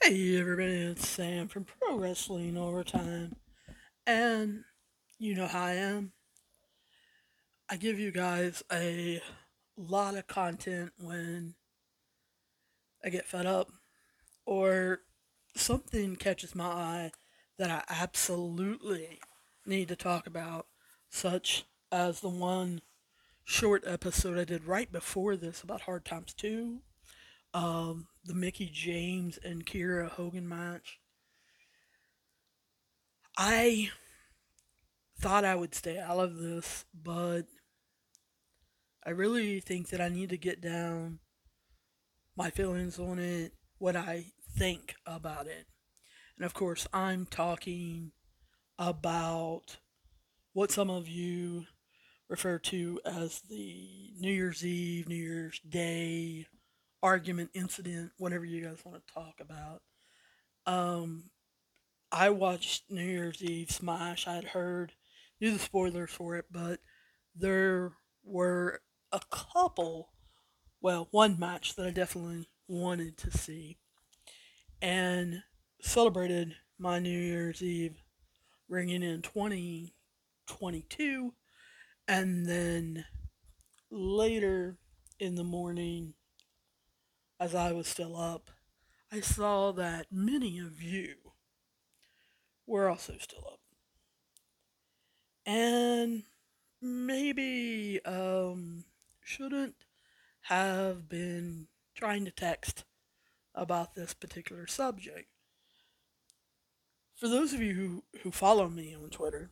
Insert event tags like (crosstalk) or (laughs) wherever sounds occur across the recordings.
Hey everybody, it's Sam from Pro Wrestling Overtime. And you know how I am. I give you guys a lot of content when I get fed up or something catches my eye that I absolutely need to talk about, such as the one short episode I did right before this about Hard Times 2 um, the Mickie James and Kiera Hogan match. I thought I would stay out of this, but I really think that I need to get down my feelings on it, what I think about it. And of course, I'm talking about what some of you refer to as the New Year's Eve, New Year's Day argument, incident, whatever you guys want to talk about. Um, I watched New Year's Eve Smash. I had heard, knew the spoilers for it, but there were a couple, well, one match that I definitely wanted to see, and celebrated my New Year's Eve ringing in 2022, and then later in the morning as I was still up, I saw that many of you were also still up. And maybe um, shouldn't have been trying to text about this particular subject. For those of you who, who follow me on Twitter,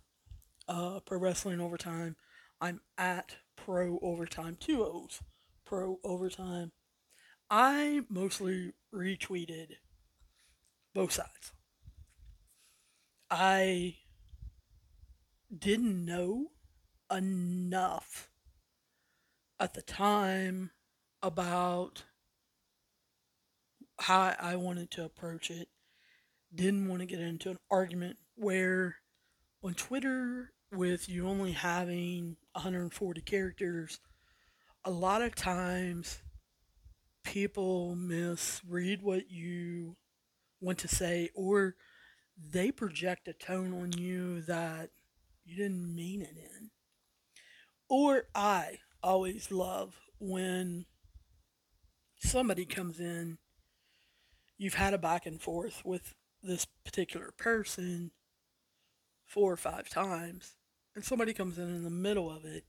uh, Pro Wrestling Overtime, I'm at Pro Overtime, two O's, Pro Overtime I mostly retweeted both sides. I didn't know enough at the time about how I wanted to approach it. Didn't want to get into an argument where on Twitter, with you only having 140 characters, a lot of times people misread what you want to say or they project a tone on you that you didn't mean it in. Or I always love when somebody comes in, you've had a back and forth with this particular person four or five times, and somebody comes in in the middle of it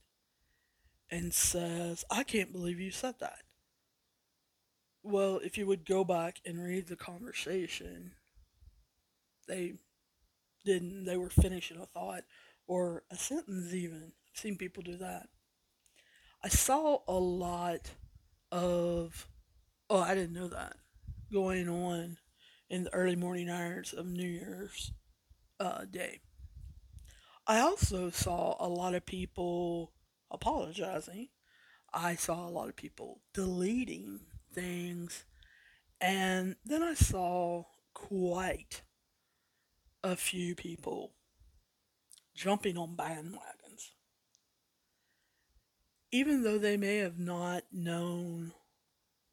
and says, I can't believe you said that. Well, if you would go back and read the conversation, they didn't, they were finishing a thought or a sentence, even. I've seen people do that. I saw a lot of, oh, I didn't know that, going on in the early morning hours of New Year's uh, Day. I also saw a lot of people apologizing. I saw a lot of people deleting things. And then I saw quite a few people jumping on bandwagons. Even though they may have not known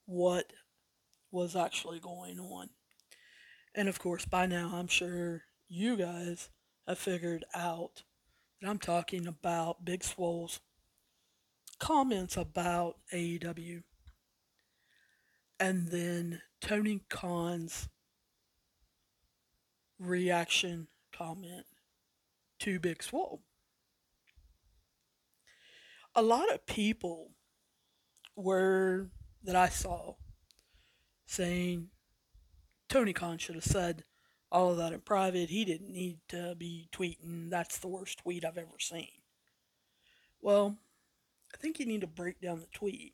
what was actually going on. And of course, by now, I'm sure you guys have figured out that I'm talking about Big Swole's comments about AEW and then Tony Khan's reaction comment to Big Swole. A lot of people were that I saw saying Tony Khan should have said all of that in private. He didn't need to be tweeting. That's the worst tweet I've ever seen. Well, I think you need to break down the tweet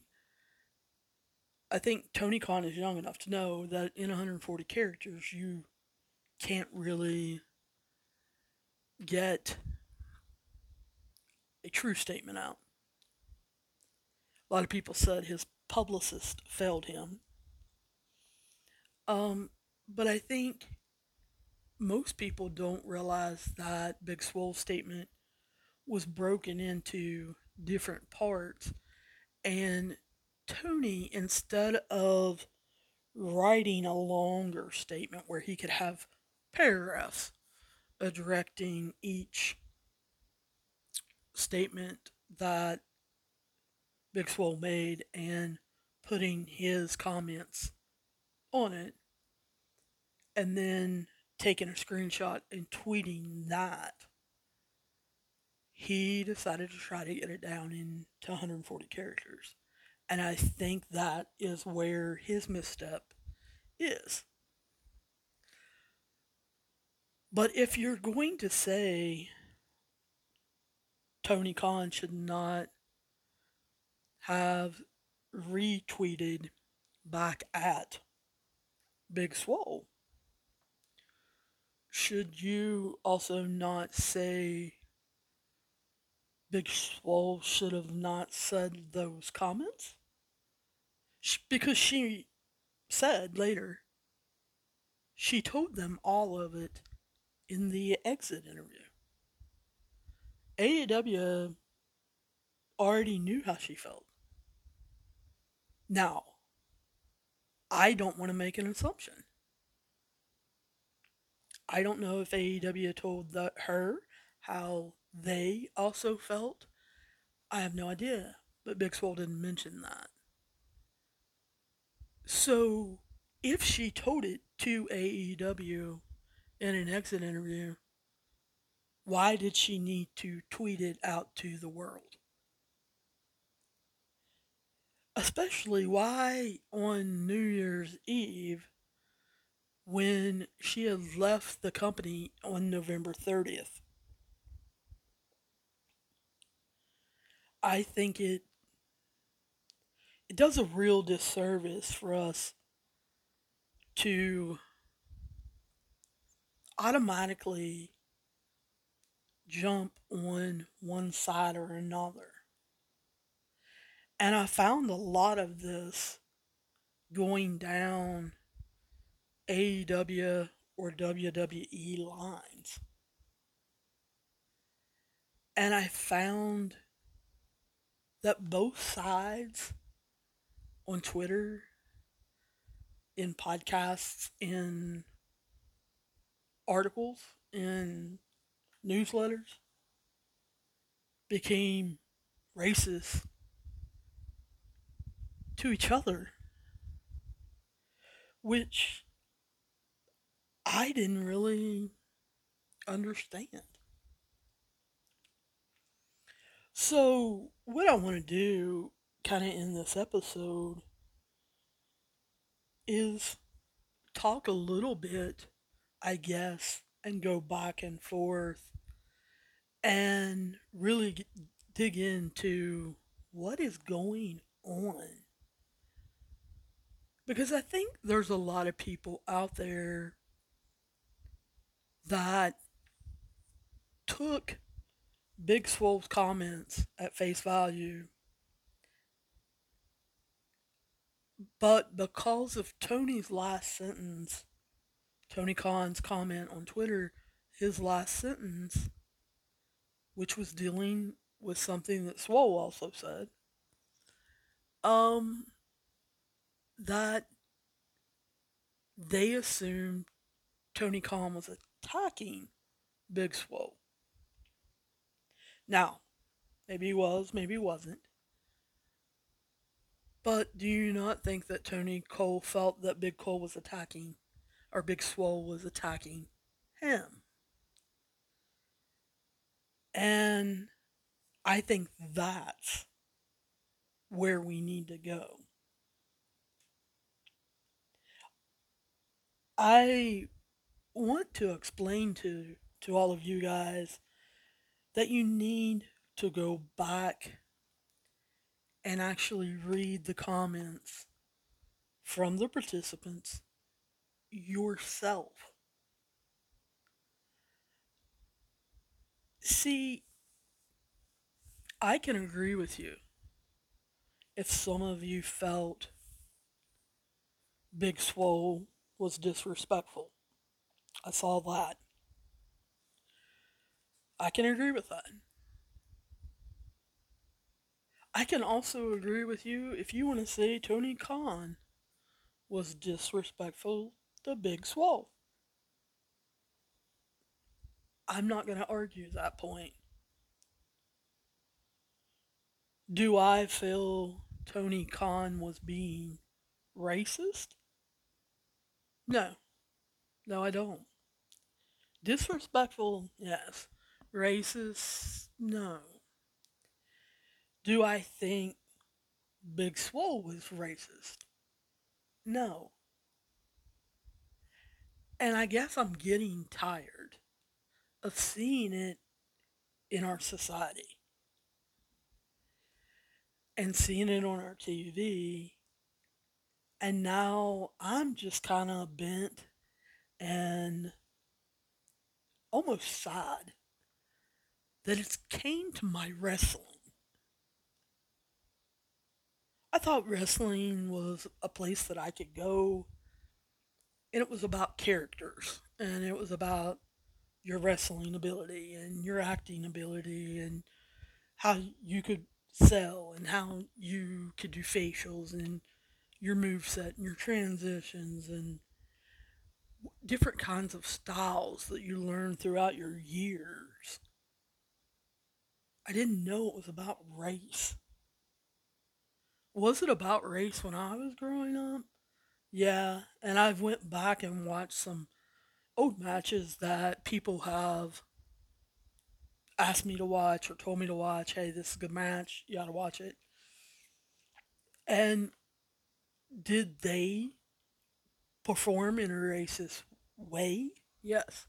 I think Tony Khan is young enough to know that in 140 characters, you can't really get a true statement out. A lot of people said his publicist failed him. Um, but I think most people don't realize that Big Swole's statement was broken into different parts and Tony, instead of writing a longer statement where he could have paragraphs directing each statement that Big Swole made and putting his comments on it and then taking a screenshot and tweeting that he decided to try to get it down into 140 characters. And I think that is where his misstep is. But if you're going to say Tony Khan should not have retweeted back at Big Swole, should you also not say Big Swole should have not said those comments? Because she said later, she told them all of it in the exit interview. AEW already knew how she felt. Now, I don't want to make an assumption. I don't know if AEW told the, her how they also felt. I have no idea, but Big Swole didn't mention that. So, if she told it to AEW in an exit interview, why did she need to tweet it out to the world? Especially why on New Year's Eve when she had left the company on November 30th. I think it it does a real disservice for us to automatically jump on one side or another. And I found a lot of this going down AEW or WWE lines. And I found that both sides on Twitter, in podcasts, in articles, in newsletters, became racist to each other, which I didn't really understand. So, what I want to do kind of in this episode is talk a little bit, I guess, and go back and forth and really get, dig into what is going on. Because I think there's a lot of people out there that took Big Swole's comments at face value But because of Tony's last sentence, Tony Khan's comment on Twitter, his last sentence, which was dealing with something that Swole also said, um, that they assumed Tony Khan was attacking Big Swole. Now, maybe he was, maybe he wasn't. But do you not think that Tony Cole felt that Big Cole was attacking, or Big Swole was attacking him? And I think that's where we need to go. I want to explain to to all of you guys that you need to go back and actually read the comments from the participants yourself. See, I can agree with you if some of you felt Big Swole was disrespectful. I saw that. I can agree with that. I can also agree with you if you want to say Tony Khan was disrespectful to Big Swole. I'm not going to argue that point. Do I feel Tony Khan was being racist? No. No, I don't. Disrespectful, yes. Racist, no. Do I think Big Swole was racist? No. And I guess I'm getting tired of seeing it in our society and seeing it on our TV. And now I'm just kind of bent and almost sad that it's came to my wrestling. I thought wrestling was a place that I could go and it was about characters and it was about your wrestling ability and your acting ability and how you could sell and how you could do facials and your move set and your transitions and different kinds of styles that you learn throughout your years. I didn't know it was about race. Was it about race when I was growing up? Yeah, and I've went back and watched some old matches that people have asked me to watch or told me to watch. Hey, this is a good match. You got to watch it. And did they perform in a racist way? Yes.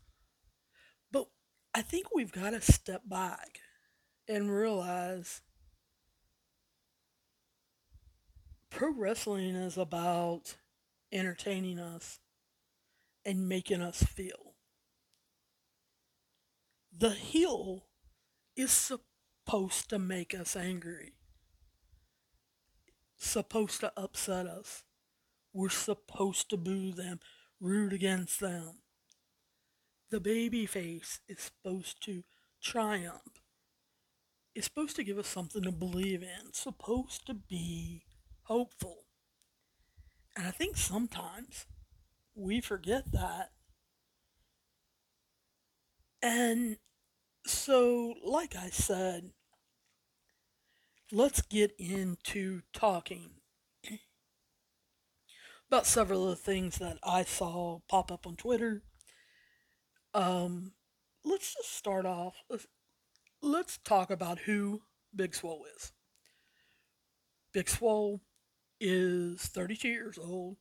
But I think we've got to step back and realize pro wrestling is about entertaining us and making us feel. The heel is supposed to make us angry, supposed to upset us. We're supposed to boo them, root against them. The baby face is supposed to triumph. It's supposed to give us something to believe in. Supposed to be hopeful. And I think sometimes we forget that. And so, like I said, let's get into talking about several of the things that I saw pop up on Twitter. Um, let's just start off. Let's, let's talk about who Big Swole is. Big Swole is 32 years old.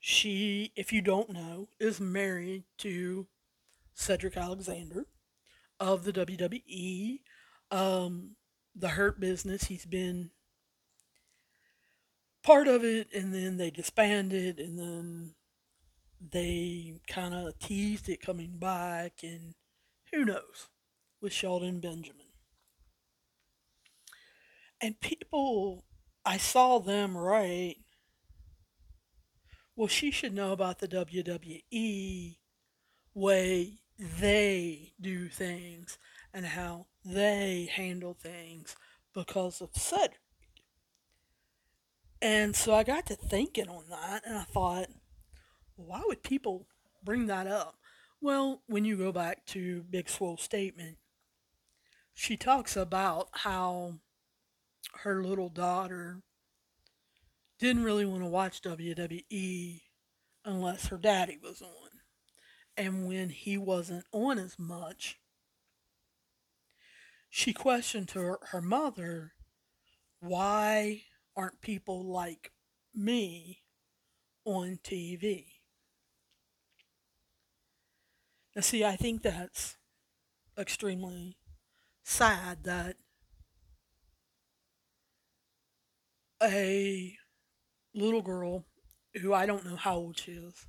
She, if you don't know, is married to Cedric Alexander of the WWE. Um, the Hurt Business, he's been part of it, and then they disbanded, and then they kind of teased it coming back, and who knows with Shelton Benjamin. And people, I saw them write, well, she should know about the WWE way they do things and how they handle things because of Cedric. And so I got to thinking on that and I thought, why would people bring that up? Well, when you go back to Big Swole's statement, she talks about how her little daughter didn't really want to watch WWE unless her daddy was on. And when he wasn't on as much, she questioned her, her mother, why aren't people like me on TV? Now, see, I think that's extremely sad that a little girl who I don't know how old she is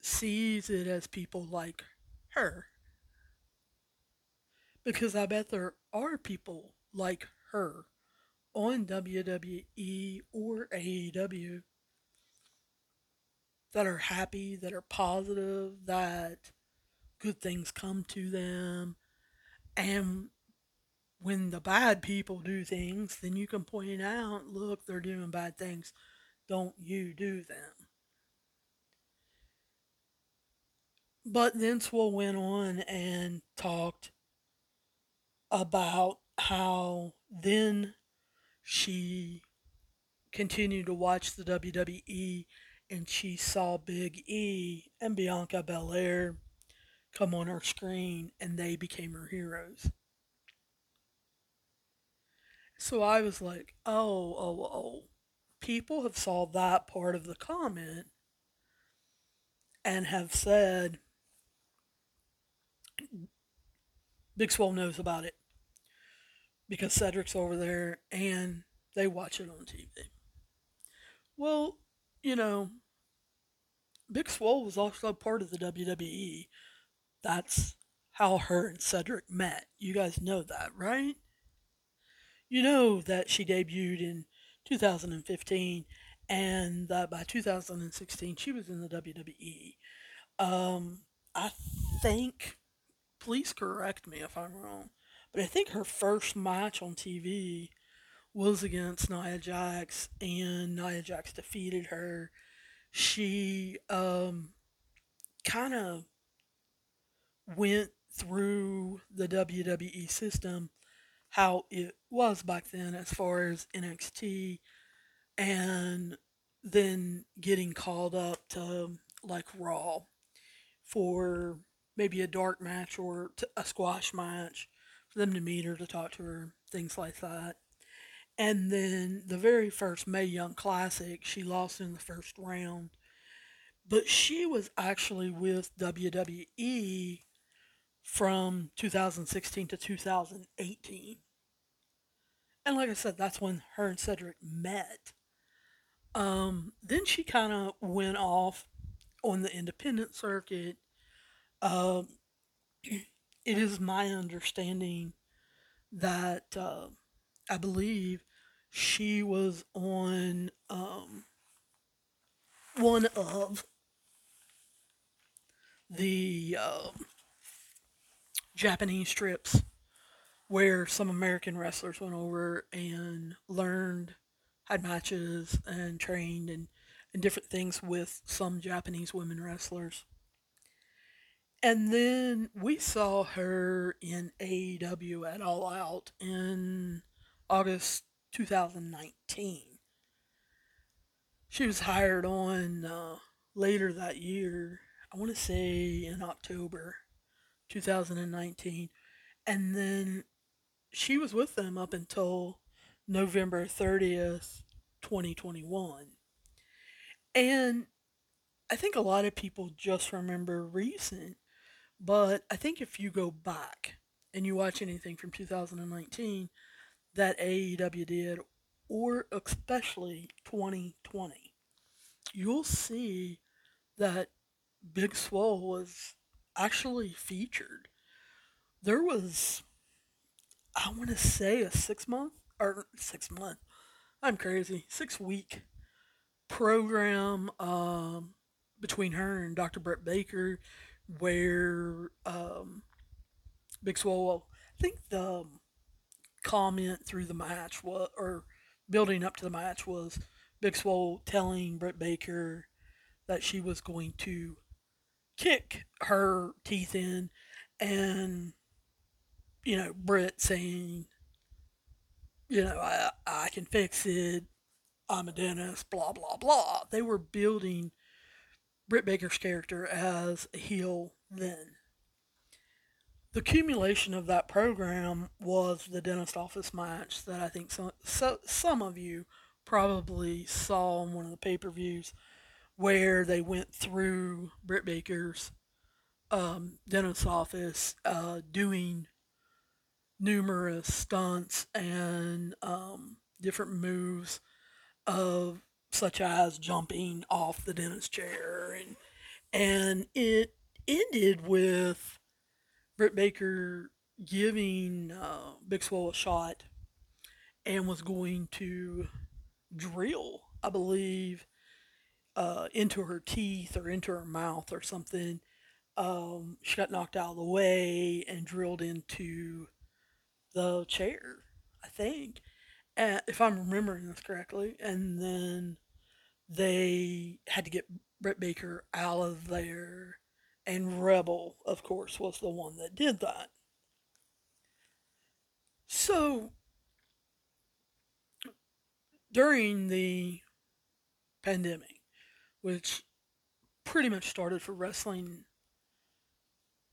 sees it as people like her. Because I bet there are people like her on WWE or AEW that are happy, that are positive, that good things come to them. And when the bad people do things, then you can point out, look, they're doing bad things don't you do them. But then Swole went on and talked about how then she continued to watch the WWE and she saw Big E and Bianca Belair come on her screen and they became her heroes. So I was like, oh, oh, oh. People have saw that part of the comment and have said, Big Swole knows about it because Cedric's over there and they watch it on TV. Well, you know, Big Swole was also part of the WWE. That's how her and Cedric met. You guys know that, right? You know that she debuted in 2015 and that by 2016 she was in the WWE. Um, I think, please correct me if I'm wrong, but I think her first match on TV was against Nia Jax, and Nia Jax defeated her. She um, kind of went through the WWE system how it was back then as far as NXT and then getting called up to like Raw for maybe a dark match or a squash match for them to meet her to talk to her, things like that. And then the very first Mae Young Classic, she lost in the first round. But she was actually with WWE from 2016 to 2018. And like I said, that's when her and Cedric met. Um, then she kind of went off on the independent circuit. Um, (clears throat) it is my understanding that uh, I believe she was on um, one of the um, Japanese trips where some American wrestlers went over and learned, had matches, and trained and, and different things with some Japanese women wrestlers. And then we saw her in AEW at All Out in August 2019. She was hired on uh, later that year, I want to say in October 2019. And then she was with them up until November 30th, 2021. And I think a lot of people just remember recent but I think if you go back and you watch anything from 2019 that AEW did, or especially 2020, you'll see that Big Swole was actually featured. There was, I want to say, a six month or six month. I'm crazy. Six week program um, between her and Dr. Britt Baker where um, Big Swole, I think the comment through the match was, or building up to the match was Big Swole telling Britt Baker that she was going to kick her teeth in, and you know Britt saying, you know, I I can fix it. I'm a dentist. Blah blah blah. They were building Britt Baker's character as a heel then. The accumulation of that program was the dentist office match that I think some, so, some of you probably saw in one of the pay per views where they went through Britt Baker's um, dentist office uh, doing numerous stunts and um, different moves of such as jumping off the dentist chair and and it ended with Britt Baker giving uh, a shot and was going to drill, I believe, uh, into her teeth or into her mouth or something. Um, she got knocked out of the way and drilled into the chair, I think, if I'm remembering this correctly. And then they had to get Britt Baker out of there, and Rebel, of course, was the one that did that. So, during the pandemic, which pretty much started for wrestling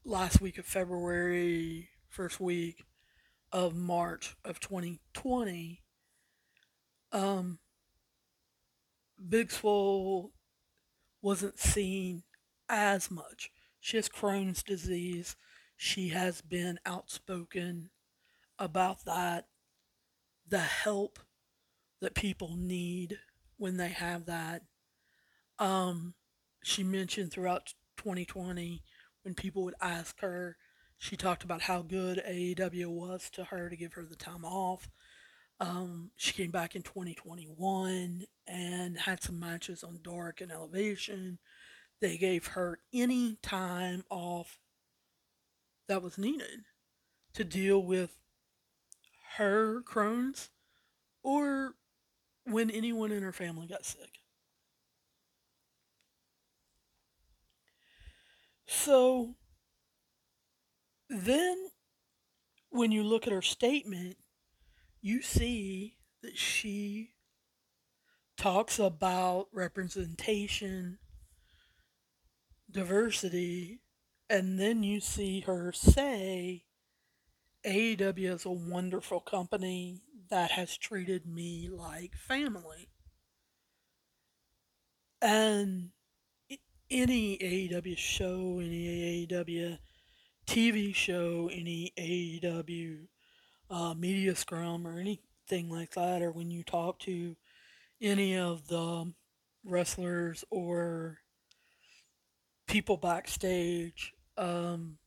last week of February, first week of March of 2020, um, Big Swole wasn't seen as much. She has Crohn's disease. She has been outspoken about that, the help that people need when they have that. Um, she mentioned throughout 2020 when people would ask her, she talked about how good AEW was to her to give her the time off. Um, she came back in 2021 and had some matches on Dark and Elevation. They gave her any time off that was needed to deal with her Crohn's or when anyone in her family got sick. So then when you look at her statement, you see that she talks about representation, diversity, and then you see her say AEW is a wonderful company that has treated me like family. And any AEW show, any AEW TV show, any AEW uh, media scrum or anything like that, or when you talk to any of the wrestlers or people backstage um,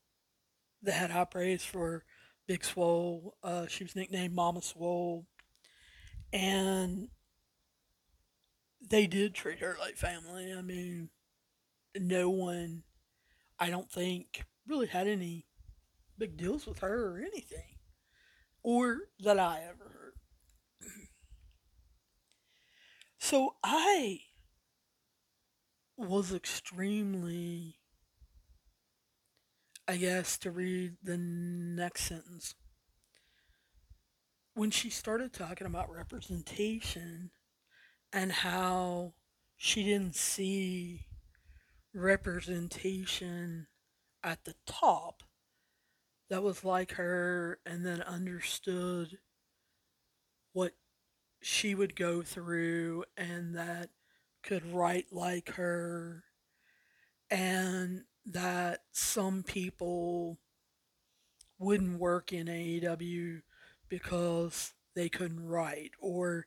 that had praise for Big Swole. Uh, she was nicknamed Mama Swole. And they did treat her like family. I mean, no one, I don't think, really had any big deals with her or anything, or that I ever heard. (clears throat) so I was extremely, I guess, to read the next sentence. When she started talking about representation and how she didn't see representation at the top that was like her and then understood what she would go through and that could write like her and that some people wouldn't work in AEW because they couldn't write or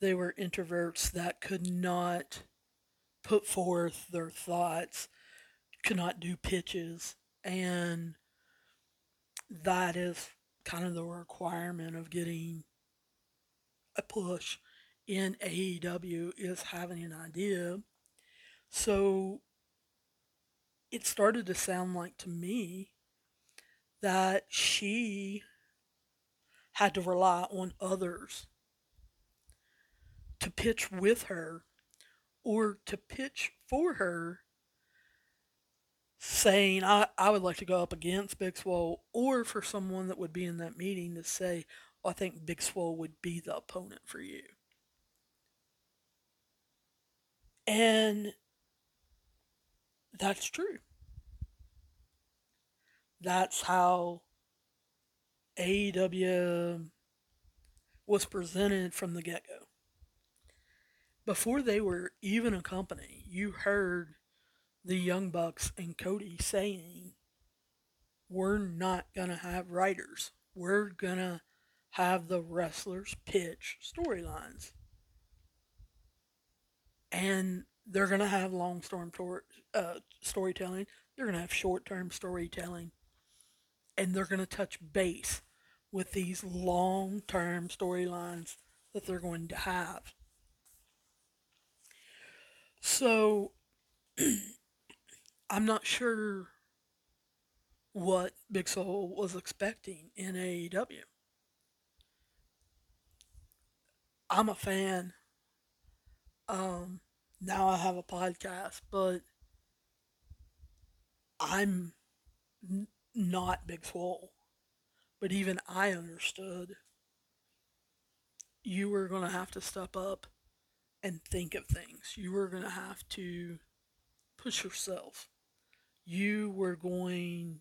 they were introverts that could not put forth their thoughts, could not do pitches, and that is kind of the requirement of getting a push in AEW is having an idea. So it started to sound like to me that she had to rely on others to pitch with her or to pitch for her saying I, I would like to go up against Big Swole or for someone that would be in that meeting to say, oh, I think Big Swole would be the opponent for you. And that's true. That's how AEW was presented from the get go. Before they were even a company, you heard the Young Bucks and Cody saying, We're not going to have writers. We're going to have the wrestlers pitch storylines and they're going to have long storm tor- uh, storytelling. They're going to have short term storytelling, and they're going to touch base with these long term storylines that they're going to have. So, (clears throat) I'm not sure what Big Swole was expecting in AEW. I'm a fan um, now I have a podcast, but I'm n- not Big Swole. But even I understood you were going to have to step up and think of things. You were going to have to push yourself. You were going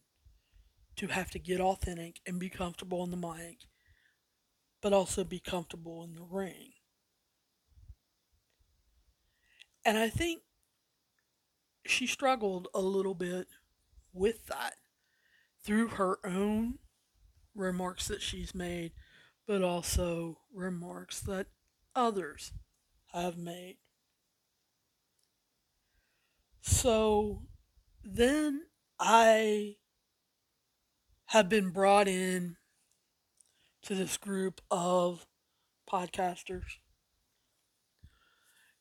to have to get authentic and be comfortable on the mic, but also be comfortable in the ring. And I think she struggled a little bit with that through her own remarks that she's made, but also remarks that others have made. So then I have been brought in to this group of podcasters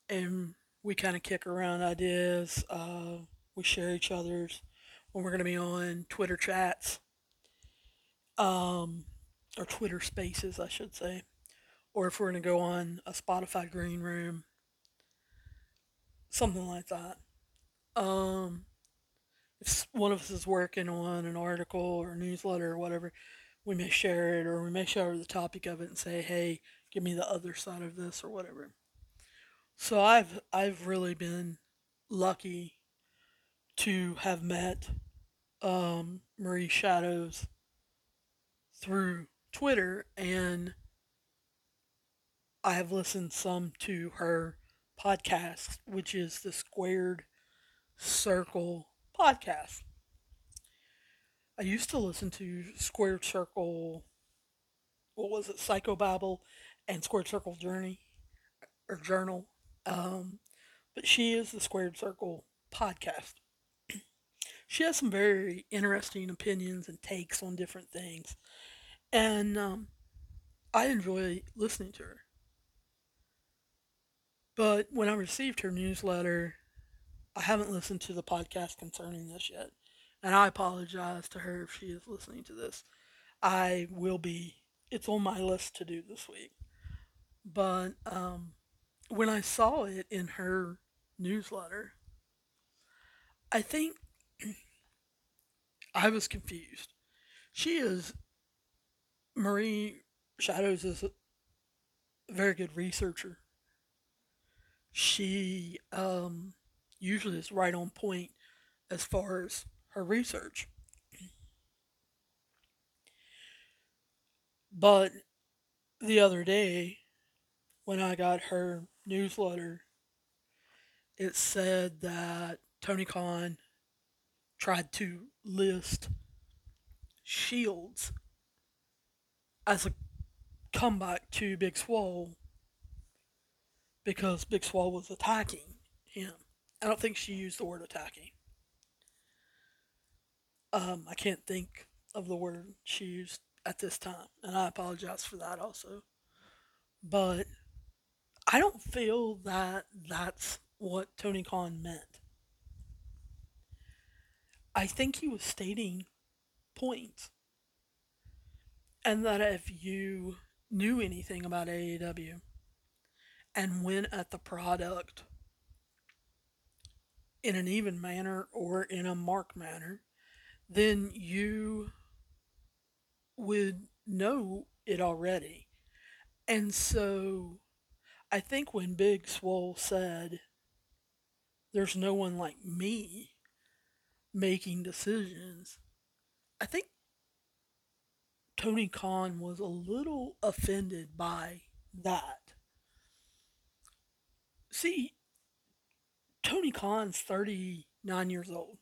and we kind of kick around ideas. Uh, we share each other's when we're going to be on Twitter chats, um, or Twitter spaces, I should say, or if we're going to go on a Spotify green room, something like that. Um, if one of us is working on an article or newsletter or whatever, we may share it or we may share the topic of it and say, hey, give me the other side of this or whatever. So I've I've really been lucky to have met um, Marie Shadows through Twitter, and I have listened some to her podcast, which is the Squared Circle podcast. I used to listen to Squared Circle, what was it, Psychobabble, and Squared Circle Journey or Journal. Um, but she is the Squared Circle podcast. (clears throat) she has some very interesting opinions and takes on different things. And um, I enjoy listening to her. But when I received her newsletter, I haven't listened to the podcast concerning this yet. And I apologize to her if she is listening to this. I will be, it's on my list to do this week. But um, when I saw it in her newsletter, I think (clears throat) I was confused. She is, Marie Shadows is a very good researcher. She um, usually is right on point as far as her research. But the other day, when I got her newsletter, it said that Tony Khan tried to list Shields as a comeback to Big Swole because Big Swole was attacking him. I don't think she used the word attacking. Um, I can't think of the word she used at this time, and I apologize for that also. But I don't feel that that's what Tony Khan meant. I think he was stating points. And that if you knew anything about AEW and went at the product in an even manner or in a mark manner, then you would know it already. And so I think when Big Swole said, There's no one like me making decisions, I think Tony Khan was a little offended by that. See, Tony Khan's 39 years old.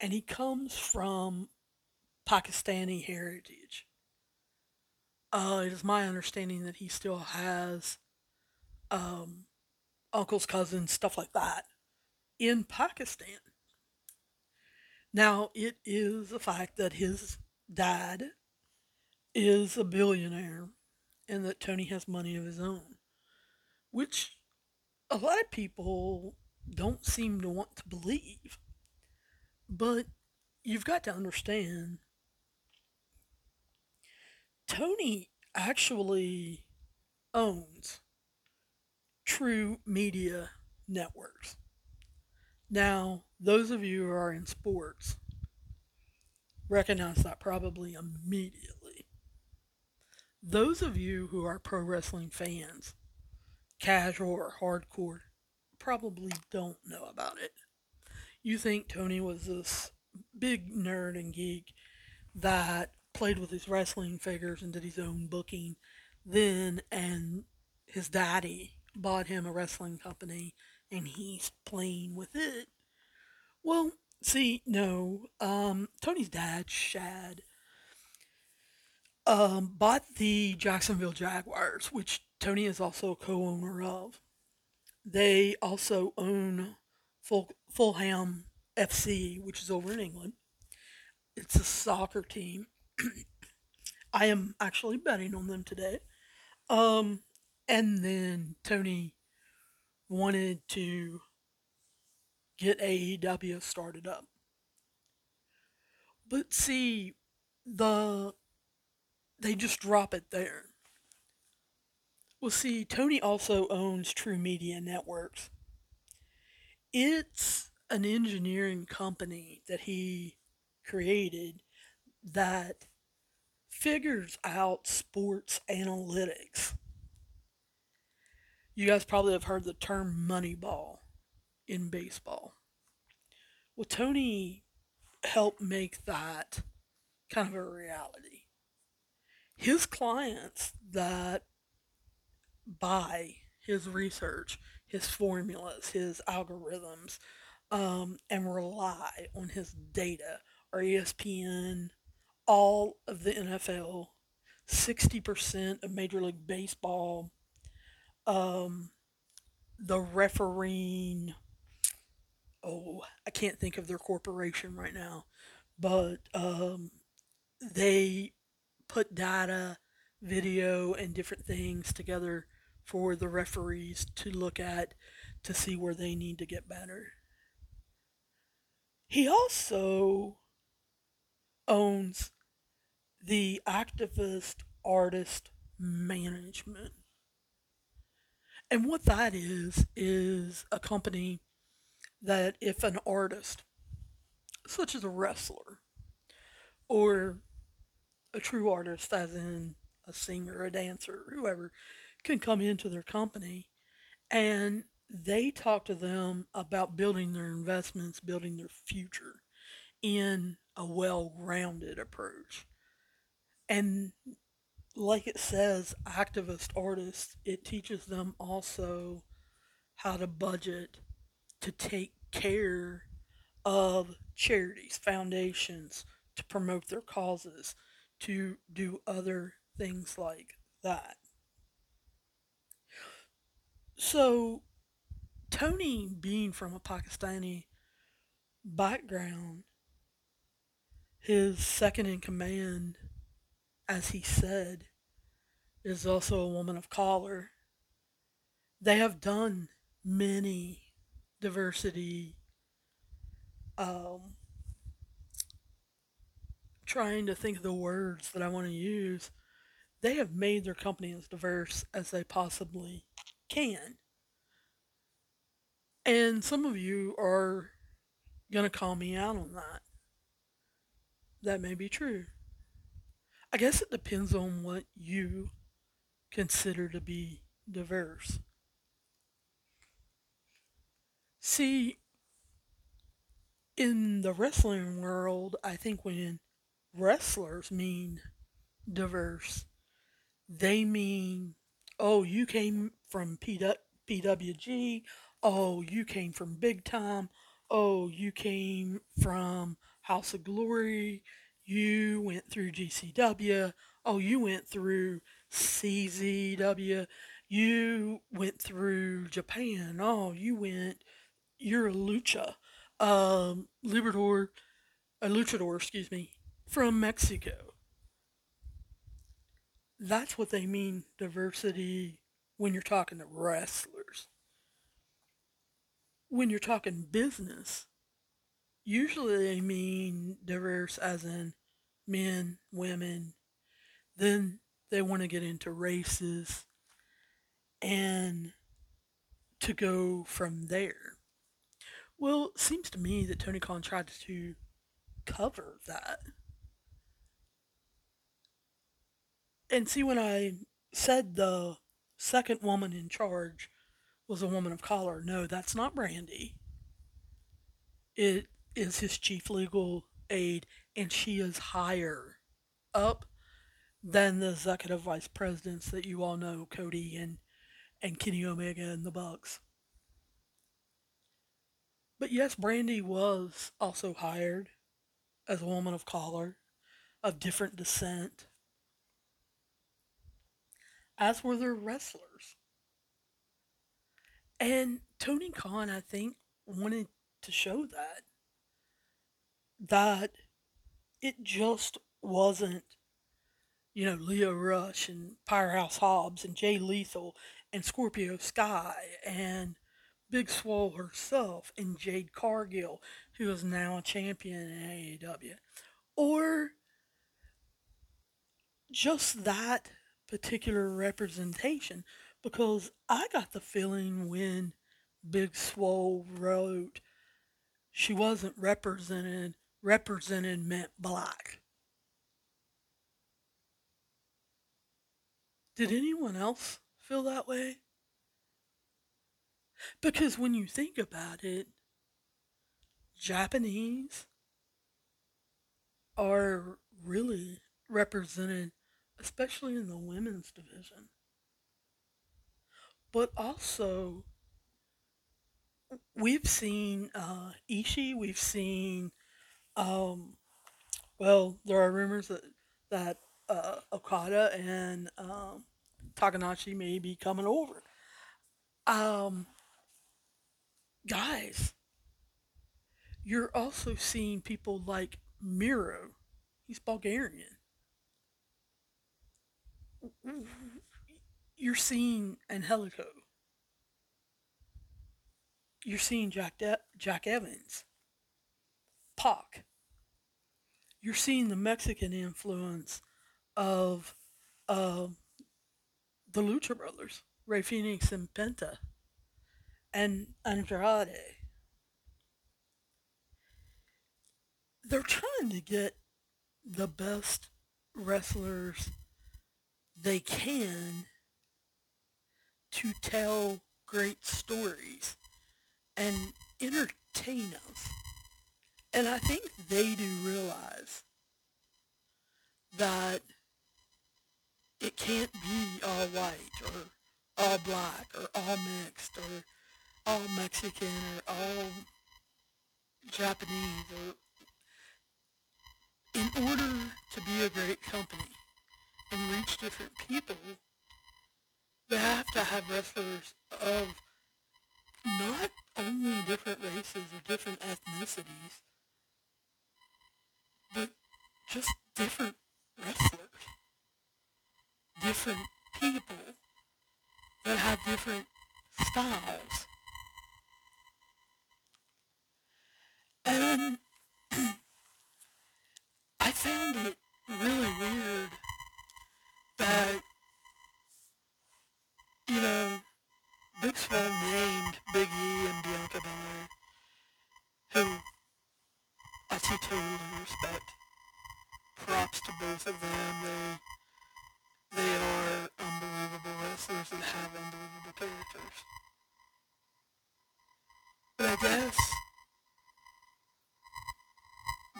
And he comes from Pakistani heritage. Uh, it is my understanding that he still has um, uncles, cousins, stuff like that in Pakistan. Now, it is a fact that his dad is a billionaire and that Tony has money of his own, which a lot of people don't seem to want to believe. But you've got to understand Tony actually owns TruMedia Networks. Now, those of you who are in sports recognize that probably immediately. Those of you who are pro wrestling fans, casual or hardcore, probably don't know about it. You think Tony was this big nerd and geek that played with his wrestling figures and did his own booking then and his daddy bought him a wrestling company and he's playing with it. Well, see, no. Um, Tony's dad, Shad, um, bought the Jacksonville Jaguars, which Tony is also a co-owner of. They also own Ful- Fulham FC, which is over in England. It's a soccer team. (clears throat) I am actually betting on them today. Um, and then Tony wanted to get AEW started up. But see, the they just drop it there. Well, see, Tony also owns TruMedia Networks. It's an engineering company that he created that figures out sports analytics. You guys probably have heard the term Moneyball in baseball. Well, Tony helped make that kind of a reality. His clients that buy his research, his formulas, his algorithms, um, and rely on his data are ESPN, all of the NFL, 60% of Major League Baseball, um, the refereeing. Oh, I can't think of their corporation right now, but um, they put data, video, and different things together for the referees to look at to see where they need to get better. He also owns the activist artist management. And what that is, is a company that if an artist, such as a wrestler, or a true artist, as in a singer, a dancer, whoever, can come into their company and they talk to them about building their investments, building their future in a well rounded approach. And like it says, activist artists, it teaches them also how to budget to take care of charities, foundations, to promote their causes, to do other things like that. So, Tony, being from a Pakistani background, his second in command as he said, is also a woman of color. They have done many diversity, um, trying to think of the words that I want to use. They have made their company as diverse as they possibly can. And some of you are going to call me out on that. That may be true. I guess it depends on what you consider to be diverse. See, in the wrestling world, I think when wrestlers mean diverse, they mean, oh, you came from PWG, oh, you came from Big Time, oh, you came from House of Glory, you went through GCW. Oh, you went through CZW. You went through Japan. Oh, you went, you're a lucha, um, Liberador, a luchador, excuse me, from Mexico. That's what they mean diversity when you're talking to wrestlers. When you're talking business, usually they mean diverse as in men, women. Then they want to get into races and to go from there. Well, it seems to me that Tony Khan tried to cover that. And see, when I said the second woman in charge was a woman of color, no, that's not Brandy. It is his chief legal aide, and she is higher up than the executive vice presidents that you all know, Cody and and Kenny Omega and the Bucks. But yes, Brandy was also hired as a woman of color, of different descent, as were their wrestlers. And Tony Khan, I think, wanted to show that. That it just wasn't, you know, Lio Rush and Powerhouse Hobbs and Jay Lethal and Scorpio Sky and Big Swole herself and Jade Cargill, who is now a champion in AEW. Or just that particular representation because I got the feeling when Big Swole wrote she wasn't represented represented meant black. Did anyone else feel that way? Because when you think about it, Japanese are really represented, especially in the women's division. But also, we've seen uh, Ishii, we've seen, um, well, there are rumors that, that uh, Okada and um, Tanahashi may be coming over. Um, guys, you're also seeing people like Miro. He's Bulgarian. You're seeing Angelico. You're seeing Jack De- Jack Evans. Pac. You're seeing the Mexican influence of uh, the Lucha Brothers, Rey Fenix and Penta and Andrade. They're trying to get the best wrestlers they can to tell great stories and entertain us. And I think they do realize that it can't be all white or all black or all mixed or all Mexican or all Japanese or in order to be a great company and reach different people, they have to have wrestlers of not only different races or different ethnicities, but just different wrestlers, different people that have different styles. And (clears throat) I found it really weird that, you know, Big Swole named Big E and Bianca Belair, who I see totally respect. Props to both of them. They, they are unbelievable wrestlers and have unbelievable characters. But I guess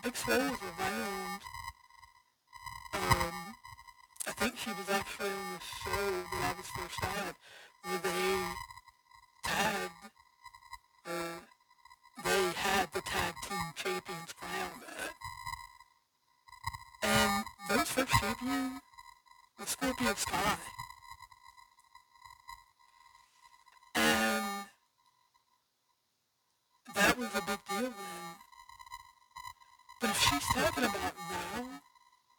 Big was around. Um, I think she was actually on the show when I was first at, where they tagged, uh, they had the tag team champions crowned at. And those first champion was Scorpio Sky. And that was a big deal then. But if she's talking about now,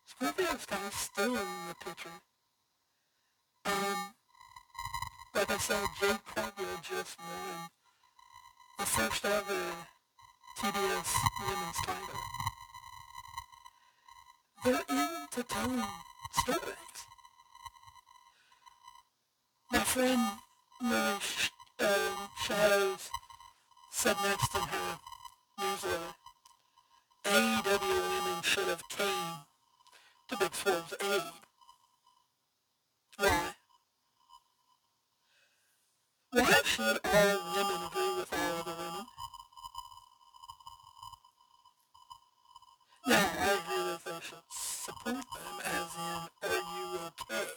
Scorpio Sky's still in the picture. Um, like I said, Jade Cargill just won the first ever TBS women's title. They're into telling stories. My friend Marie uh, Shadows said next in her newsletter, AEW women should have came to Big Swole's aid. Why? Why should all women agree with all other women? Now, I agree that they should support them, as in, are you okay?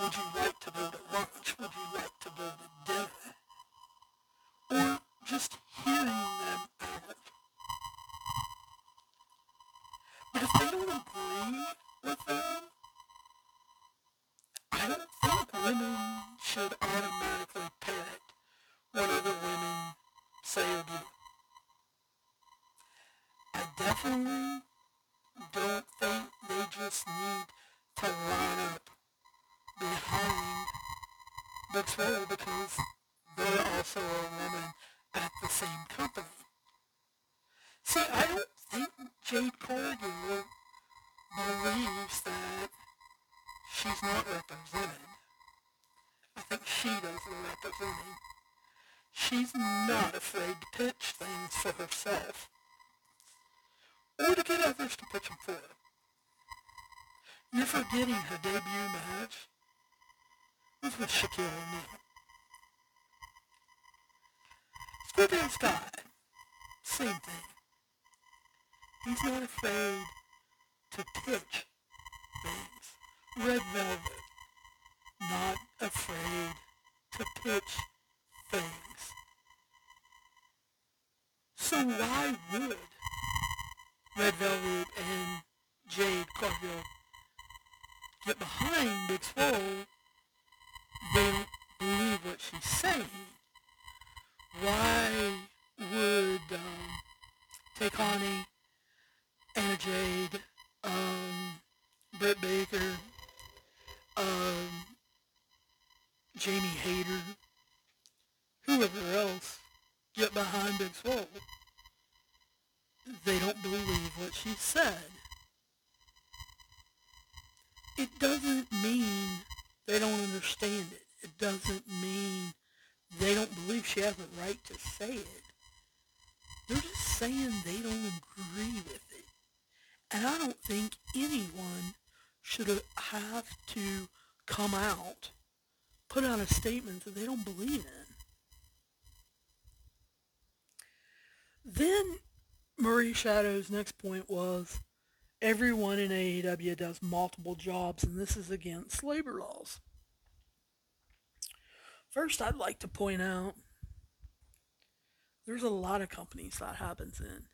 Would you like to go to lunch? Would you like to go to dinner? Or just hearing them out. If don't agree with them, I don't think women should automatically parrot what other women say or do. I definitely Shaquille O'Neal. Same thing. He's not afraid to pitch things. Red Velvet, not afraid to pitch things. So why would Red Velvet and Jade Cargill get behind Big Swole? They what she's saying. Why would um, Tay Anna Jade, um, Britt Baker, um, Jamie Hayter, whoever else get behind Big Swole? They don't believe what she said. It doesn't mean they don't understand it. It doesn't mean they don't believe she has a right to say it. They're just saying they don't agree with it. And I don't think anyone should have to come out, put out a statement that they don't believe in. Then Marie Shadow's next point was everyone in AEW does multiple jobs and this is against labor laws. First, I'd like to point out there's a lot of companies that happens in.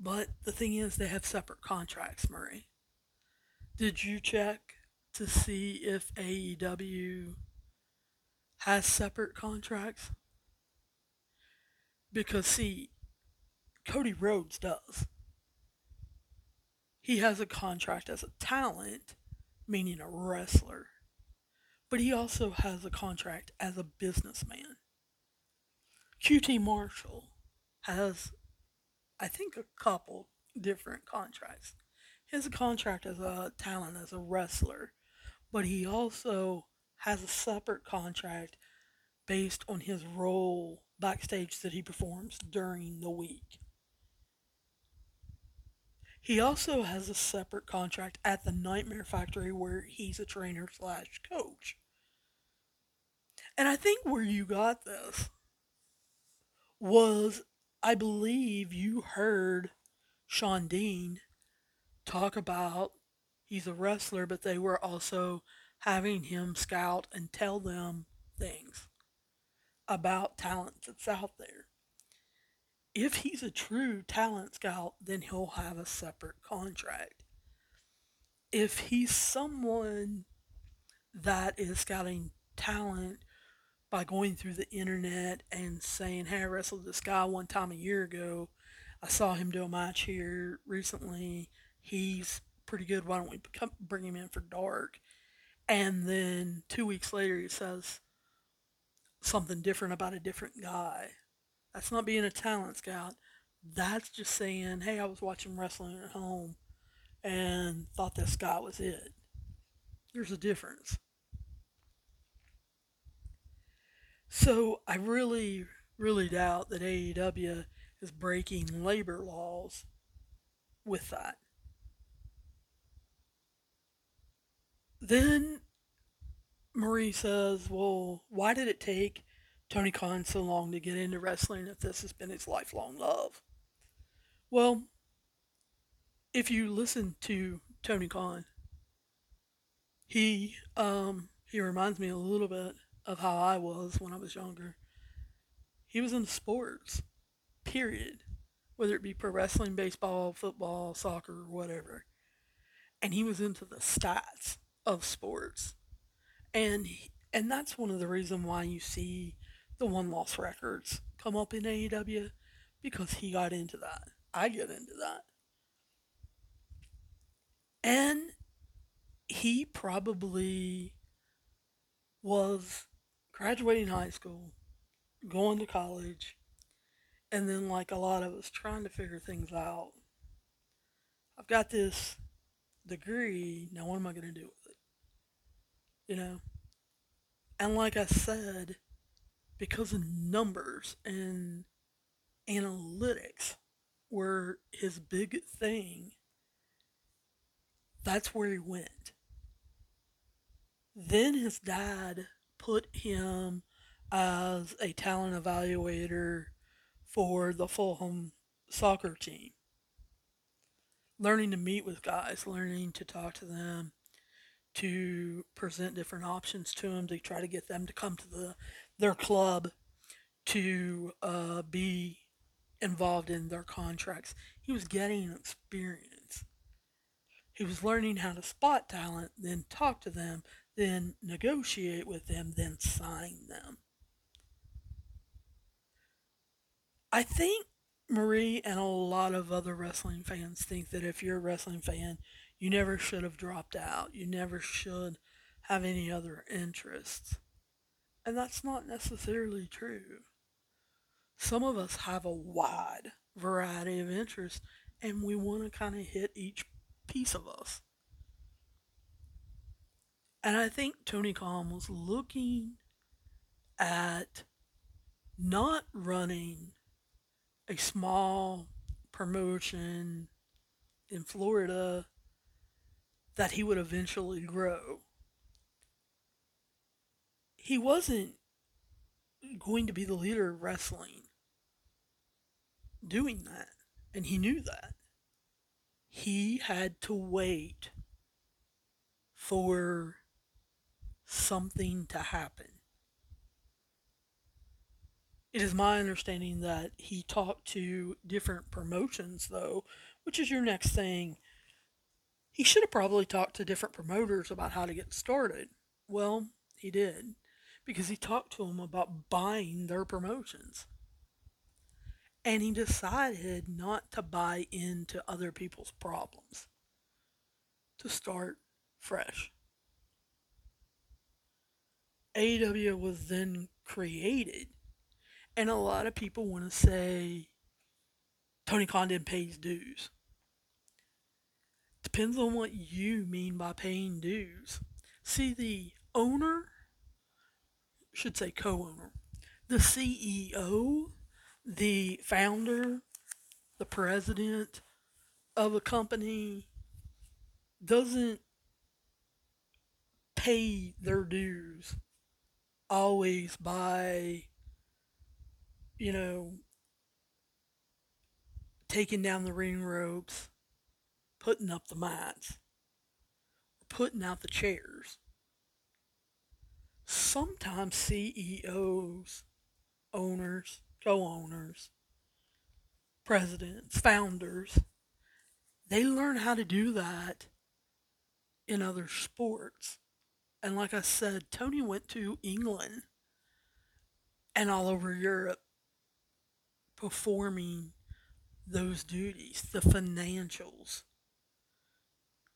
But the thing is, they have separate contracts, Murray. Did you check to see if AEW has separate contracts? Because, see, Cody Rhodes does. He has a contract as a talent, meaning a wrestler but he also has a contract as a businessman. QT Marshall has, I think, a couple different contracts. He has a contract as a talent, as a wrestler, but he also has a separate contract based on his role backstage that he performs during the week. He also has a separate contract at the Nightmare Factory where he's a trainer slash coach. And I think where you got this was, I believe you heard Shawn Dean talk about he's a wrestler, but they were also having him scout and tell them things about talent that's out there if he's a true talent scout, then he'll have a separate contract. If he's someone that is scouting talent by going through the internet and saying, hey, I wrestled this guy one time a year ago. I saw him do a match here recently. He's pretty good. Why don't we bring him in for dark? And then two weeks later, he says something different about a different guy. That's not being a talent scout. That's just saying, hey, I was watching wrestling at home and thought this guy was it. There's a difference. So I really, really doubt that AEW is breaking labor laws with that. Then Marie says, Well, why did it take Tony Khan so long to get into wrestling if this has been his lifelong love? Well, if you listen to Tony Khan, he um he reminds me a little bit of how I was when I was younger. He was into sports, period. Whether it be pro wrestling, baseball, football, soccer, whatever. And he was into the stats of sports. And he, and that's one of the reasons why you see the one loss records come up in AEW because he got into that. I get into that. And he probably was graduating high school, going to college, and then, like a lot of us, trying to figure things out. I've got this degree, now what am I going to do with it? You know? And like I said, because of numbers and analytics were his big thing, that's where he went. Then his dad put him as a talent evaluator for the Fulham soccer team. Learning to meet with guys, learning to talk to them, to present different options to them, to try to get them to come to the their club to uh, be involved in their contracts. He was getting experience. He was learning how to spot talent, then talk to them, then negotiate with them, then sign them. I think Marie and a lot of other wrestling fans think that if you're a wrestling fan, you never should have dropped out. You never should have any other interests. And that's not necessarily true. Some of us have a wide variety of interests and we want to kind of hit each piece of us. And I think Tony Khan was looking at not running a small promotion in Florida that he would eventually grow. He wasn't going to be the leader of wrestling doing that, and he knew that. He had to wait for something to happen. It is my understanding that he talked to different promotions, though, which is your next thing. He should have probably talked to different promoters about how to get started. Well, he did, because he talked to them about buying their promotions. And he decided not to buy into other people's problems, to start fresh. AEW was then created, and a lot of people want to say Tony Khan didn't pay his dues. Depends on what you mean by paying dues. See, the owner, should say co owner, the CEO, the founder, the president of a company doesn't pay their dues always by, you know, taking down the ring ropes, putting up the mats, putting out the chairs. Sometimes CEOs, owners, co owners, presidents, founders, they learn how to do that in other sports. And like I said, Tony went to England and all over Europe performing those duties, the financials,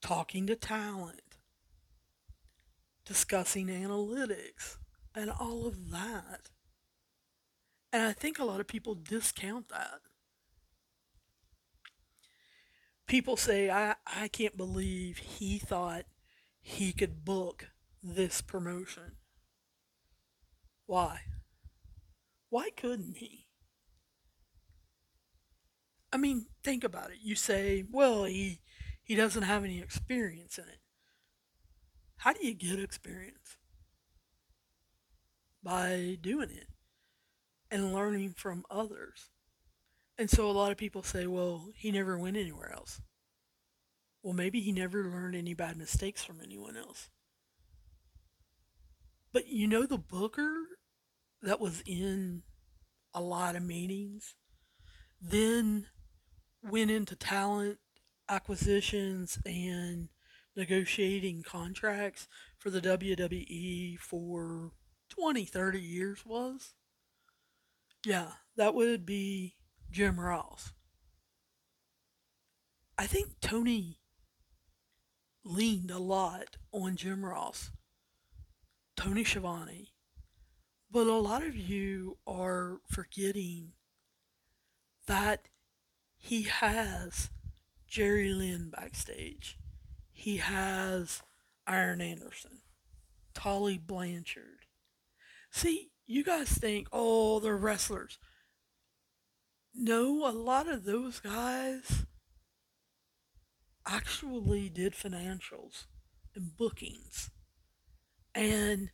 talking to talent, discussing analytics, and all of that. And I think a lot of people discount that. People say, I, I can't believe he thought he could book this promotion. Why? Why couldn't he? I mean, think about it. You say, well, he he doesn't have any experience in it. How do you get experience? By doing it and learning from others. And so a lot of people say, well, he never went anywhere else. Well, maybe he never learned any bad mistakes from anyone else. But you know, the booker that was in a lot of meetings then went into talent acquisitions and negotiating contracts for the WWE for 20, 30 years was? Yeah, that would be Jim Ross. I think Tony leaned a lot on Jim Ross, Tony Schiavone, but a lot of you are forgetting that he has Jerry Lynn backstage. He has Arn Anderson, Tully Blanchard. See, you guys think, oh, they're wrestlers. No, a lot of those guys actually did financials and bookings and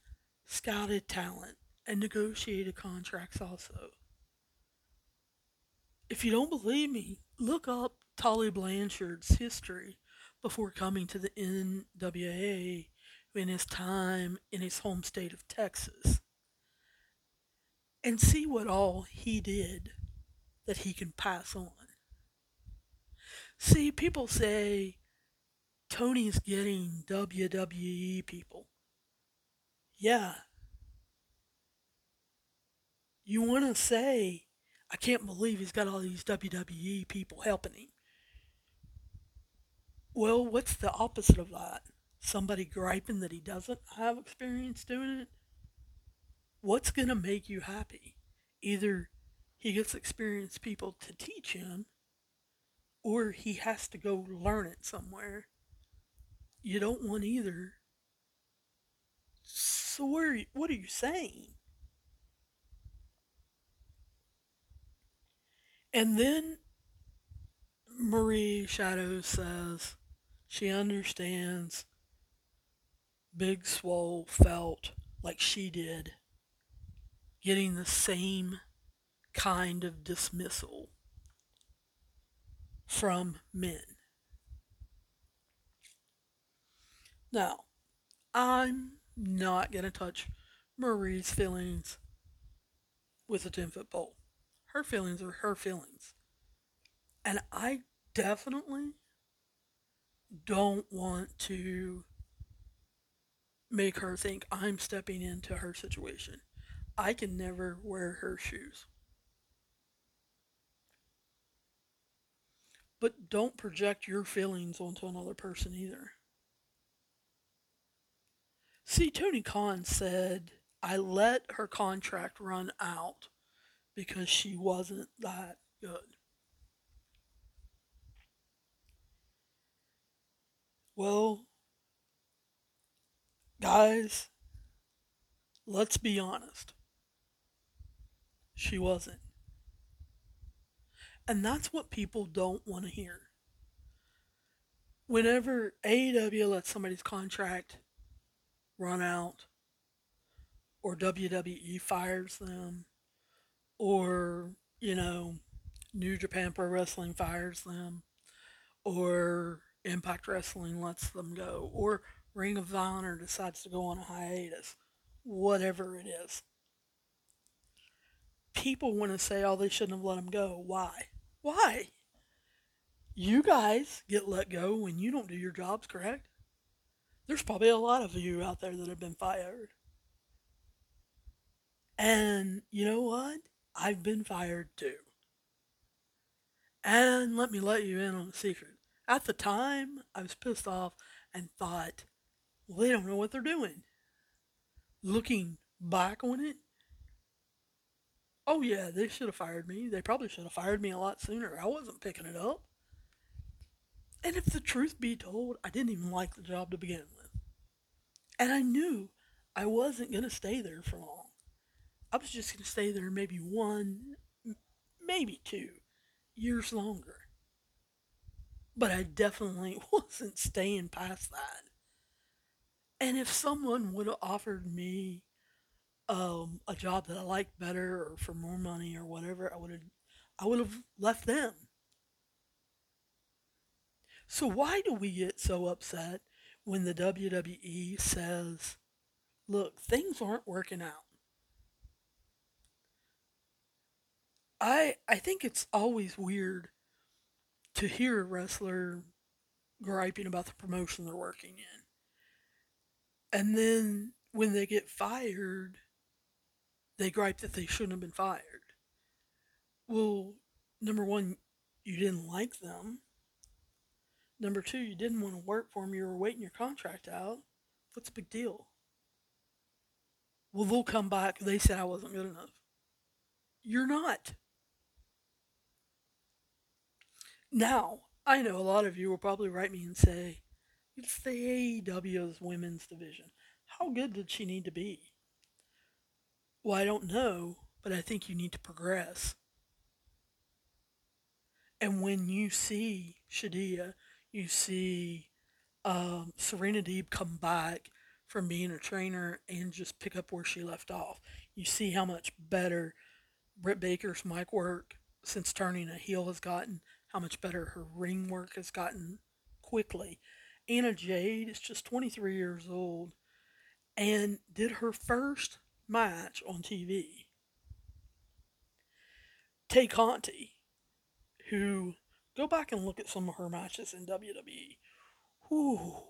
scouted talent and negotiated contracts also. If you don't believe me, look up Tully Blanchard's history before coming to the NWA in his time in his home state of Texas and see what all he did that he can pass on. See, people say Tony's getting WWE people. Yeah. You want to say, I can't believe he's got all these WWE people helping him. Well, what's the opposite of that? Somebody griping that he doesn't have experience doing it? What's going to make you happy? Either he gets experienced people to teach him, or he has to go learn it somewhere. You don't want either. So what are you, what are you saying? And then Marie Shadow says she understands Big Swole felt like she did, getting the same kind of dismissal from men. Now, I'm not going to touch Marie's feelings with a 10 foot pole. Her feelings are her feelings. And I definitely don't want to make her think I'm stepping into her situation. I can never wear her shoes. But don't project your feelings onto another person either. See, Tony Khan said, I let her contract run out because she wasn't that good. Well, guys, let's be honest. She wasn't. And that's what people don't want to hear. Whenever AEW lets somebody's contract run out, or WWE fires them, or, you know, New Japan Pro Wrestling fires them, or Impact Wrestling lets them go, or Ring of Honor decides to go on a hiatus, whatever it is. People want to say, oh, they shouldn't have let them go. Why? Why? You guys get let go when you don't do your jobs, correct? There's probably a lot of you out there that have been fired. And you know what? I've been fired too. And let me let you in on a secret. At the time, I was pissed off and thought, well, they don't know what they're doing. Looking back on it, Oh, yeah, they should have fired me. They probably should have fired me a lot sooner. I wasn't picking it up. And if the truth be told, I didn't even like the job to begin with. And I knew I wasn't going to stay there for long. I was just going to stay there maybe one, maybe two years longer. But I definitely (laughs) wasn't staying past that. And if someone would have offered me um, a job that I liked better or for more money or whatever, I would have I would have left them. So why do we get so upset when the WWE says, "Look, things aren't working out"? I I think it's always weird to hear a wrestler griping about the promotion they're working in. And then when they get fired, they gripe that they shouldn't have been fired. Well, number one, you didn't like them. Number two, you didn't want to work for them. You were waiting your contract out. What's the big deal? Well, they'll come back. They said I wasn't good enough. You're not. Now, I know a lot of you will probably write me and say, it's the AEW's women's division. How good did she need to be? Well, I don't know, but I think you need to progress. And when you see Shida, you see um, Serena Deeb come back from being a trainer and just pick up where she left off. You see how much better Britt Baker's mic work since turning a heel has gotten, how much better her ring work has gotten quickly. Anna Jade is just 23 years old and did her first match on TV. Tay Conti, who go back and look at some of her matches in WWE. Whew,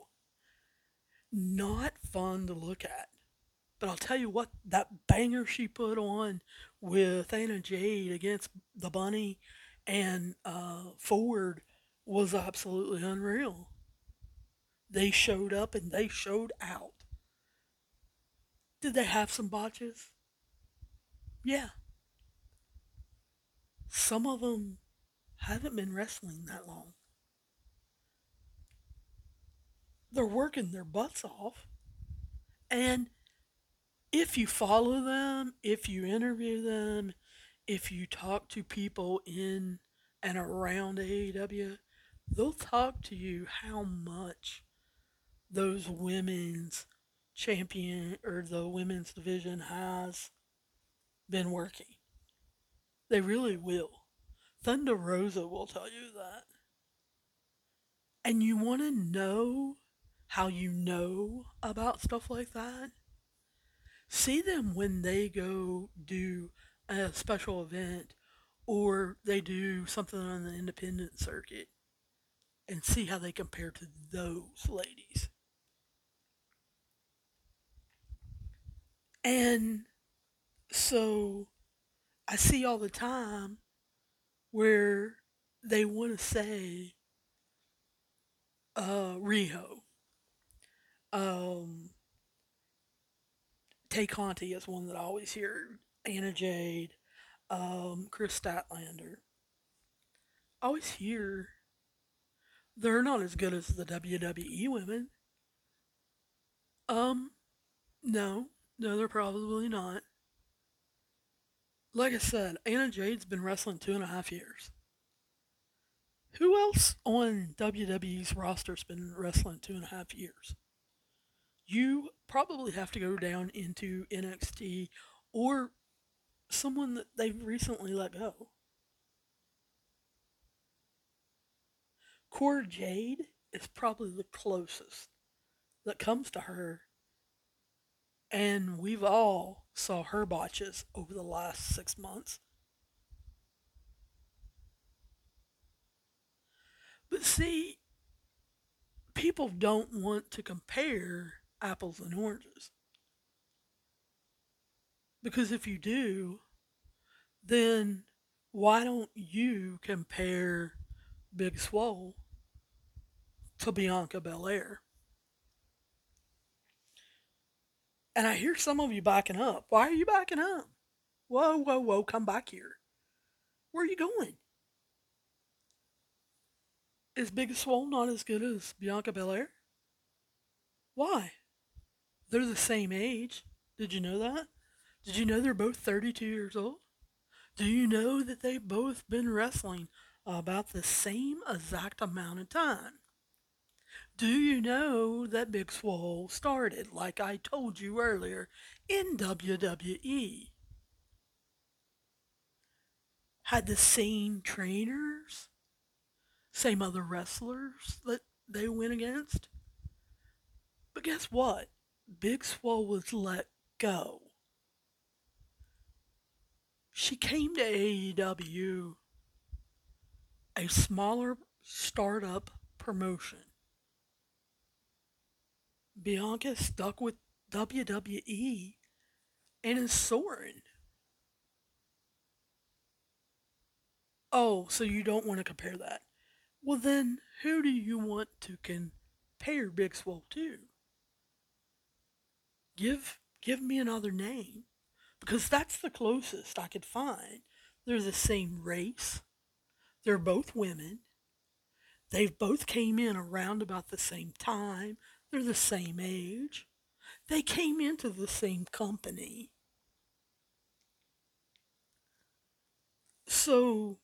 not fun to look at. But I'll tell you what, that banger she put on with Anna Jade against the Bunny and uh, Ford was absolutely unreal. They showed up and they showed out. Did they have some botches? Yeah. Some of them haven't been wrestling that long. They're working their butts off. And if you follow them, if you interview them, if you talk to people in and around AEW, they'll talk to you how much those women's champion or the women's division has been working. They really will. Thunder Rosa will tell you that. And you want to know how you know about stuff like that? See them when they go do a special event or they do something on the independent circuit and see how they compare to those ladies. And so I see all the time where they want to say uh, Riho. Um, Tay Conti is one that I always hear. Anna Jade, um, Kris Statlander. Always hear they're not as good as the WWE women. Um, no, no, they're probably not. Like I said, Anna Jade's been wrestling two and a half years. Who else on WWE's roster's been wrestling two and a half years? You probably have to go down into NXT or someone that they've recently let go. Cora Jade is probably the closest that comes to her and we've all saw her botches over the last six months. But see, people don't want to compare apples and oranges. Because if you do, then why don't you compare Big Swole to Bianca Belair? And I hear some of you backing up. Why are you backing up? Whoa, whoa, whoa, come back here. Where are you going? Is Big Swole not as good as Bianca Belair? Why? They're the same age. Did you know that? Did you know they're both 32 years old? Do you know that they've both been wrestling about the same exact amount of time? Do you know that Big Swole started, like I told you earlier, in WWE? Had the same trainers, same other wrestlers that they went against? But guess what? Big Swole was let go. She came to AEW, a smaller startup promotion. Bianca stuck with WWE and is soaring. Oh, so you don't want to compare that? Well, then who do you want to compare Big Swole to? Give give me another name because that's the closest I could find. They're the same race. They're both women. They've both came in around about the same time. They're the same age. They came into the same company. So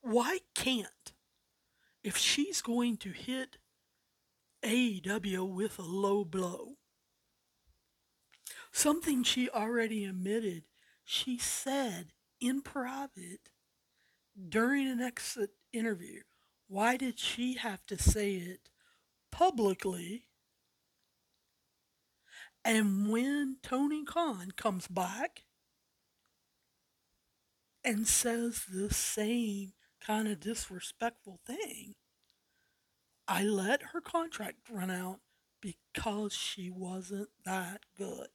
why can't if she's going to hit AEW with a low blow Something she already admitted. She said in private during an exit interview. Why did she have to say it publicly? And when Tony Khan comes back and says the same kind of disrespectful thing, I let her contract run out because she wasn't that good.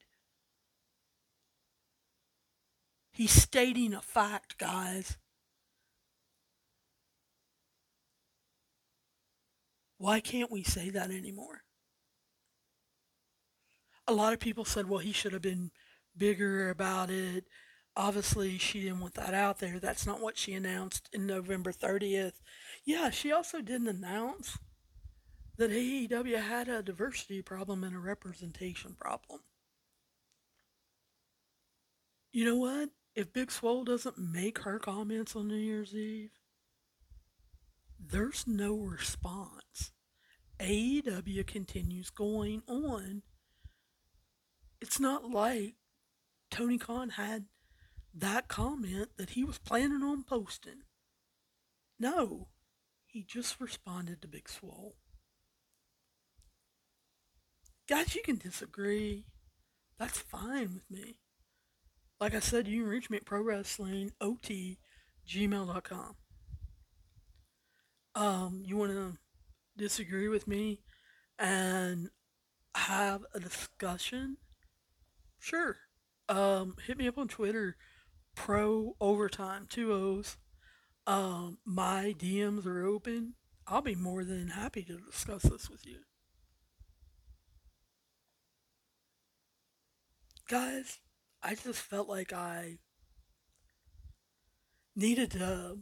He's stating a fact, guys. Why can't we say that anymore? A lot of people said, well, he should have been bigger about it. Obviously, she didn't want that out there. That's not what she announced in November 30th. Yeah, she also didn't announce that AEW had a diversity problem and a representation problem. You know what? If Big Swole doesn't make her comments on New Year's Eve, there's no response. AEW continues going on. It's not like Tony Khan had that comment that he was planning on posting. No, he just responded to Big Swole. Guys, you can disagree. That's fine with me. Like I said, you can reach me at prowrestlingot.gmail.com. Um, you want to disagree with me and have a discussion? Sure. Um, hit me up on Twitter, pro overtime, two O's. Um, my DMs are open. I'll be more than happy to discuss this with you. Guys, I just felt like I needed to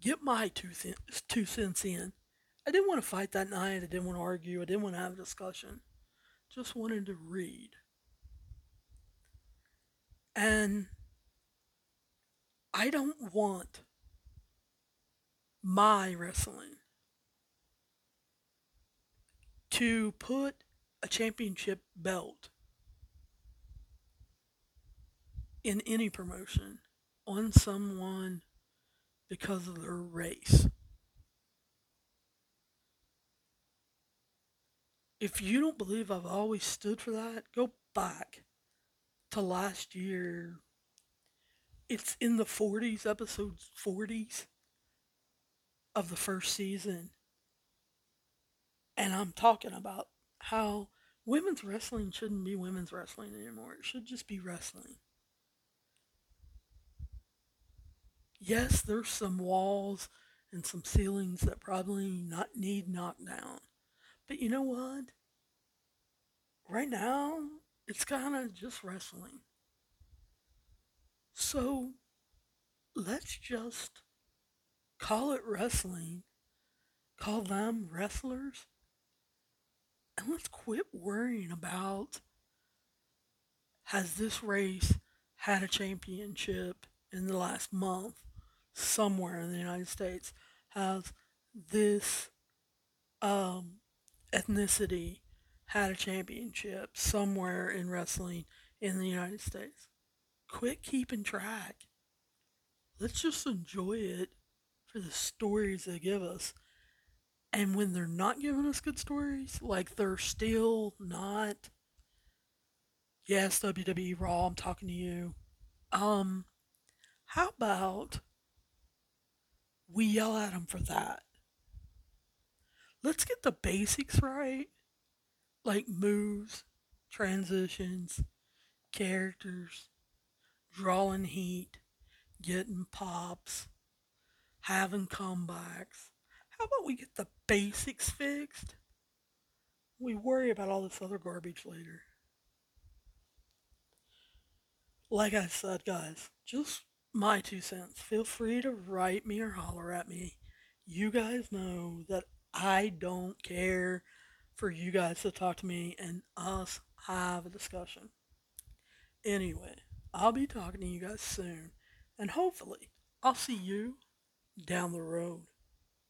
get my two, cents, two cents in. I didn't want to fight that night. I didn't want to argue. I didn't want to have a discussion. Just wanted to read. And I don't want my wrestling to put a championship belt in any promotion on someone because of their race. If you don't believe I've always stood for that, go back to last year. It's in the 40s, episodes 40s of the first season. And I'm talking about how women's wrestling shouldn't be women's wrestling anymore. It should just be wrestling. Yes, there's some walls and some ceilings that probably not need knocked down. But you know what? Right now, it's kind of just wrestling. So let's just call it wrestling, call them wrestlers, and let's quit worrying about has this race had a championship in the last month somewhere in the United States? Has this um, ethnicity had a championship somewhere in wrestling in the United States? Quit keeping track. Let's just enjoy it for the stories they give us. And when they're not giving us good stories, like they're still not Yes, WWE Raw, I'm talking to you. Um, how about we yell at them for that? Let's get the basics right, like moves, transitions, characters, drawing heat, getting pops, having comebacks. How about we get the basics fixed? We worry about all this other garbage later like I said, guys, just my two cents. Feel free to write me or holler at me. You guys know that I don't care for you guys to talk to me and us have a discussion. Anyway, I'll be talking to you guys soon, and hopefully, I'll see you down the road.